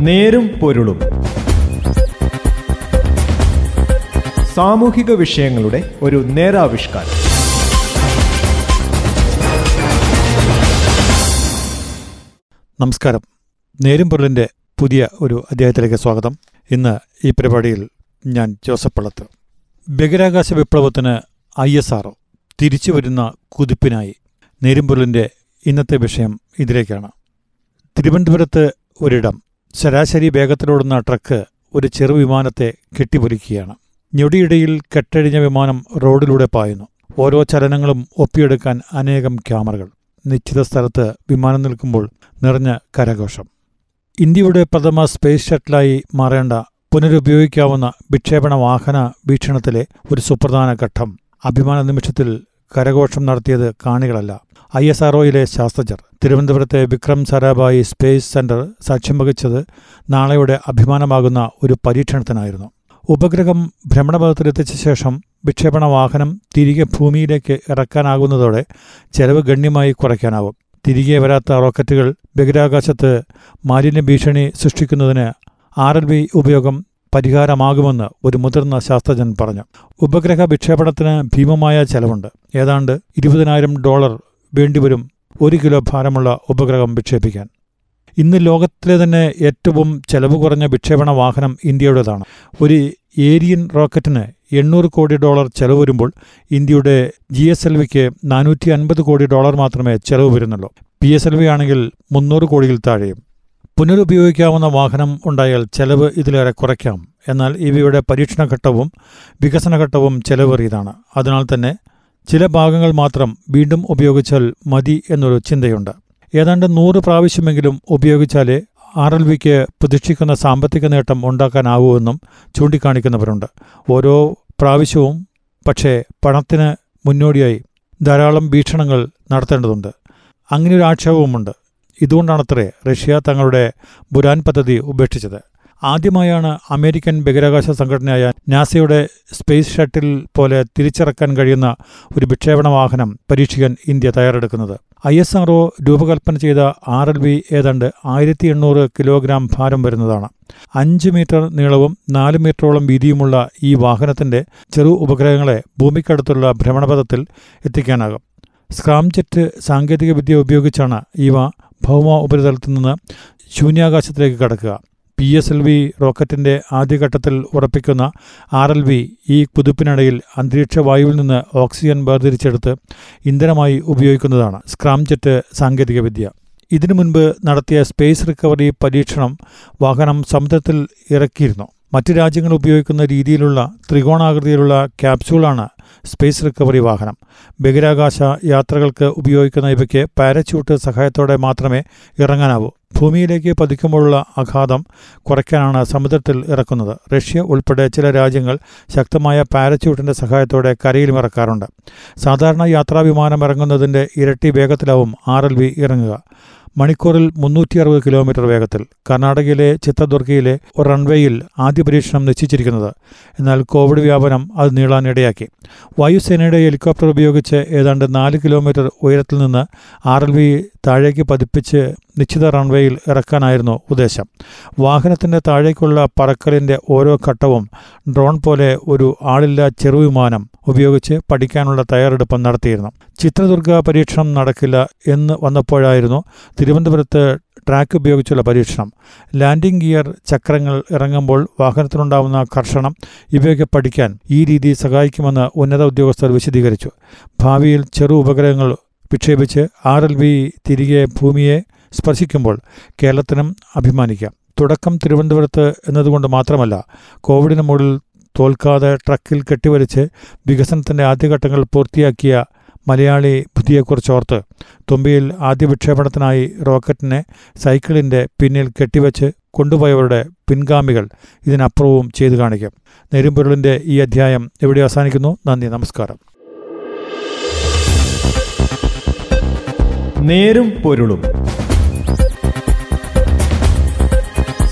നേരും പൊരുളും. സാമൂഹിക വിഷയങ്ങളുടെ ഒരു നേരാവിഷ്കാരം. നമസ്കാരം. നേരും പൊരുളിന്റെ പുതിയ ഒരു അധ്യായത്തിലേക്ക് സ്വാഗതം. ഇന്ന് ഈ പരിപാടിയിൽ ഞാൻ ജോസഫ് പള്ളത്ത്. ബഹിരാകാശ വിപ്ലവത്തിന് ഐ എസ് ആർ തിരിച്ചു വരുന്ന കുതിപ്പിനായി നേരുംപൊരുളിന്റെ ഇന്നത്തെ വിഷയം ഇതിലേക്കാണ്. തിരുവനന്തപുരത്ത് ഒരിടം ശരാശരി വേഗത്തിലോടുന്ന ട്രക്ക് ഒരു ചെറു വിമാനത്തെ കെട്ടിപ്പൊലിക്കുകയാണ്. ഞൊടിയിടയിൽ കെട്ടഴിഞ്ഞ വിമാനം റോഡിലൂടെ പായുന്നു. ഓരോ ചലനങ്ങളും ഒപ്പിയെടുക്കാൻ അനേകം ക്യാമറകൾ. നിശ്ചിത സ്ഥലത്ത് വിമാനം നിൽക്കുമ്പോൾ നിറഞ്ഞ കരഘോഷം. ഇന്ത്യയുടെ പ്രഥമ സ്പേസ് ഷട്ടിലായി മാറേണ്ട പുനരുപയോഗിക്കാവുന്ന വിക്ഷേപണ വാഹന വീക്ഷണത്തിലെ ഒരു സുപ്രധാന ഘട്ടം. അഭിമാന നിമിഷത്തിൽ കരഘോഷം നടത്തിയത് കാണികളല്ല. ഐ എസ് ആർഒയിലെ ശാസ്ത്രജ്ഞർ. തിരുവനന്തപുരത്തെ വിക്രം സാരാഭായി സ്പേസ് സെന്റർ സാക്ഷ്യം വഹിച്ചത് നാളെയുടെ അഭിമാനമാകുന്ന ഒരു പരീക്ഷണത്തിനായിരുന്നു. ഉപഗ്രഹം ഭ്രമണപഥത്തിലെത്തിച്ച ശേഷം വിക്ഷേപണ വാഹനം തിരികെ ഭൂമിയിലേക്ക് ഇറക്കാനാകുന്നതോടെ ചെലവ് ഗണ്യമായി കുറയ്ക്കാനാവും. തിരികെ വരാത്ത റോക്കറ്റുകൾ ബഹിരാകാശത്ത് മാലിന്യ ഭീഷണി സൃഷ്ടിക്കുന്നതിന് ആർ എൽ ബി ഉപയോഗം പരിഹാരമാകുമെന്ന് ഒരു മുതിർന്ന ശാസ്ത്രജ്ഞൻ പറഞ്ഞു. ഉപഗ്രഹ വിക്ഷേപണത്തിന് ഭീമമായ ചെലവുണ്ട്. ഏതാണ്ട് ഇരുപതിനായിരം ഡോളർ വേണ്ടിവരും ഒരു കിലോ ഭാരമുള്ള ഉപഗ്രഹം വിക്ഷേപിക്കാൻ. ഇന്ന് ലോകത്തിലെ തന്നെ ഏറ്റവും ചെലവ് കുറഞ്ഞ വിക്ഷേപണ വാഹനം ഇന്ത്യയുടേതാണ്. ഒരു ഏരിയൻ റോക്കറ്റിന് എണ്ണൂറ് കോടി ഡോളർ ചെലവ് വരുമ്പോൾ ഇന്ത്യയുടെ ജി എസ് എൽ വിക്ക് നാനൂറ്റി അൻപത് കോടി ഡോളർ മാത്രമേ ചെലവ് വരുന്നുള്ളൂ. പി എസ് എൽ വി ആണെങ്കിൽ മുന്നൂറ് കോടിയിൽ താഴെയും. പുനരുപയോഗിക്കാവുന്ന വാഹനം ഉണ്ടായാൽ ചെലവ് ഇതിലേറെ കുറയ്ക്കാം. എന്നാൽ ഇവയുടെ പരീക്ഷണഘട്ടവും വികസനഘട്ടവും ചെലവേറിയതാണ്. അതിനാൽ തന്നെ ചില ഭാഗങ്ങൾ മാത്രം വീണ്ടും ഉപയോഗിച്ചാൽ മതി എന്നൊരു ചിന്തയുണ്ട്. ഏതാണ്ട് നൂറ് പ്രാവശ്യമെങ്കിലും ഉപയോഗിച്ചാലേ ആർ എൽ വിക്ക് പ്രതീക്ഷിക്കുന്ന സാമ്പത്തിക നേട്ടം ഉണ്ടാക്കാനാവൂവെന്നും ചൂണ്ടിക്കാണിക്കുന്നവരുണ്ട്. ഓരോ പ്രാവശ്യവും പക്ഷേ പണത്തിന് മുന്നോടിയായി ധാരാളം വീക്ഷണങ്ങൾ നടത്തേണ്ടതുണ്ട്. ഒരു ആക്ഷേപവുമുണ്ട് ഇതുകൊണ്ടാണത്രേ റഷ്യ തങ്ങളുടെ ബുരാൻ പദ്ധതി ഉപേക്ഷിച്ചത്. ആദ്യമായാണ് അമേരിക്കൻ ബഹിരാകാശ സംഘടനയായ നാസയുടെ സ്പേസ് ഷട്ടിൽ പോലെ തിരിച്ചിറക്കാൻ കഴിയുന്ന ഒരു വിക്ഷേപണ വാഹനം പരീക്ഷിക്കാൻ ഇന്ത്യ തയ്യാറെടുക്കുന്നത്. ഐ എസ് ആർ രൂപകൽപ്പന ചെയ്ത ആർ എൽ വി ഏതാണ്ട് ആയിരത്തി എണ്ണൂറ് കിലോഗ്രാം ഭാരം വരുന്നതാണ്. അഞ്ച് മീറ്റർ നീളവും നാല് മീറ്ററോളം വീതിയുമുള്ള ഈ വാഹനത്തിന്റെ ചെറു ഉപഗ്രഹങ്ങളെ ഭൂമിക്കടുത്തുള്ള ഭ്രമണപഥത്തിൽ എത്തിക്കാനാകും. സ്ക്രാംജെറ്റ് സാങ്കേതികവിദ്യ ഉപയോഗിച്ചാണ് ഇവ ഭൗമ ഉപരിതലത്തിൽ നിന്ന് ശൂന്യാകാശത്തിലേക്ക് കടക്കുക. പി എസ് എൽ വി റോക്കറ്റിന്റെ ആദ്യഘട്ടത്തിൽ ഉറപ്പിക്കുന്ന ആർ എൽ വി ഈ കുതിപ്പിനിടയിൽ അന്തരീക്ഷ വായുവിൽ നിന്ന് ഓക്സിജൻ വേർതിരിച്ചെടുത്ത് ഇന്ധനമായി ഉപയോഗിക്കുന്നതാണ് സ്ക്രാംജെറ്റ് സാങ്കേതികവിദ്യ. ഇതിനു മുൻപ് നടത്തിയ സ്പേസ് റിക്കവറി പരീക്ഷണം വാഹനം സമുദ്രത്തിൽ ഇറക്കിയിരുന്നു. മറ്റു രാജ്യങ്ങൾ ഉപയോഗിക്കുന്ന രീതിയിലുള്ള ത്രികോണാകൃതിയിലുള്ള ക്യാപ്സ്യൂളാണ് സ്പേസ് റിക്കവറി വാഹനം. ബഹിരാകാശ യാത്രകൾക്ക് ഉപയോഗിക്കുന്ന ഇവയ്ക്ക് പാരച്യൂട്ട് സഹായത്തോടെ മാത്രമേ ഇറങ്ങാനാവൂ. ഭൂമിയിലേക്ക് പതിക്കുമ്പോഴുള്ള ആഘാതം കുറയ്ക്കാനാണ് സമുദ്രത്തിൽ ഇറക്കുന്നത്. റഷ്യ ഉൾപ്പെടെ ചില രാജ്യങ്ങൾ ശക്തമായ പാരച്യൂട്ടിന്റെ സഹായത്തോടെ കരയിലും ഇറക്കാറുണ്ട്. സാധാരണ യാത്രാവിമാനം ഇറങ്ങുന്നതിന്റെ ഇരട്ടി വേഗത്തിലാവും ആർ ഇറങ്ങുക. മണിക്കൂറിൽ മുന്നൂറ്റി അറുപത് കിലോമീറ്റർ വേഗത്തിൽ കർണാടകയിലെ ചിത്രദുർഗയിലെ ഒരു റൺവേയിൽ ആദ്യ പരീക്ഷണം നിശ്ചയിച്ചിരിക്കുന്നത്. എന്നാൽ കോവിഡ് വ്യാപനം അത് നീളാനിടയാക്കി. വായുസേനയുടെ ഹെലികോപ്റ്റർ ഉപയോഗിച്ച് ഏതാണ്ട് നാല് കിലോമീറ്റർ ഉയരത്തിൽ നിന്ന് ആർ എൽ വി താഴേക്ക് പതിപ്പിച്ച് നിശ്ചിത റൺവേയിൽ ഇറക്കാനായിരുന്നു ഉദ്ദേശം. വാഹനത്തിന്റെ താഴേക്കുള്ള പറക്കലിന്റെ ഓരോ ഘട്ടവും ഡ്രോൺ പോലെ ഒരു ആളില്ലാ ചെറുവിമാനം ഉപയോഗിച്ച് പഠിക്കാനുള്ള തയ്യാറെടുപ്പ് നടത്തിയിരുന്നു. ചിത്രദുർഗ പരീക്ഷണം നടക്കില്ല എന്ന് വന്നപ്പോഴായിരുന്നു തിരുവനന്തപുരത്ത് ട്രാക്ക് ഉപയോഗിച്ചുള്ള പരീക്ഷണം. ലാൻഡിംഗ് ഗിയർ ചക്രങ്ങൾ ഇറങ്ങുമ്പോൾ വാഹനത്തിനുണ്ടാവുന്ന കർഷണം ഇവയൊക്കെ പഠിക്കാൻ ഈ രീതി സഹായിക്കുമെന്ന് ഉന്നത ഉദ്യോഗസ്ഥർ വിശദീകരിച്ചു. ഭാവിയിൽ ചെറു ഉപഗ്രഹങ്ങൾ വിക്ഷേപിച്ച് ആർ എൽ വി തിരികെ ഭൂമിയെ സ്പർശിക്കുമ്പോൾ കേരളത്തിനും അഭിമാനിക്കാം. തുടക്കം തിരുവനന്തപുരത്ത് എന്നതുകൊണ്ട് മാത്രമല്ല കോവിഡിന് മുകളിൽ തോൽക്കാതെ ട്രക്കിൽ കെട്ടിവലിച്ച് വികസനത്തിന്റെ ആദ്യഘട്ടങ്ങൾ പൂർത്തിയാക്കിയ മലയാളി ബുദ്ധിയെക്കുറിച്ചോർത്ത് തുമ്പിയിൽ ആദ്യ വിക്ഷേപണത്തിനായി റോക്കറ്റിനെ സൈക്കിളിന്റെ പിന്നിൽ കെട്ടിവെച്ച് കൊണ്ടുപോയവരുടെ പിൻഗാമികൾ ഇതിനപ്പുറവും ചെയ്തു കാണിക്കും. നെരുമ്പൊരുളിന്റെ ഈ അധ്യായം എവിടെ അവസാനിക്കുന്നു. നന്ദി നമസ്കാരം. നേരും പൊരുളും.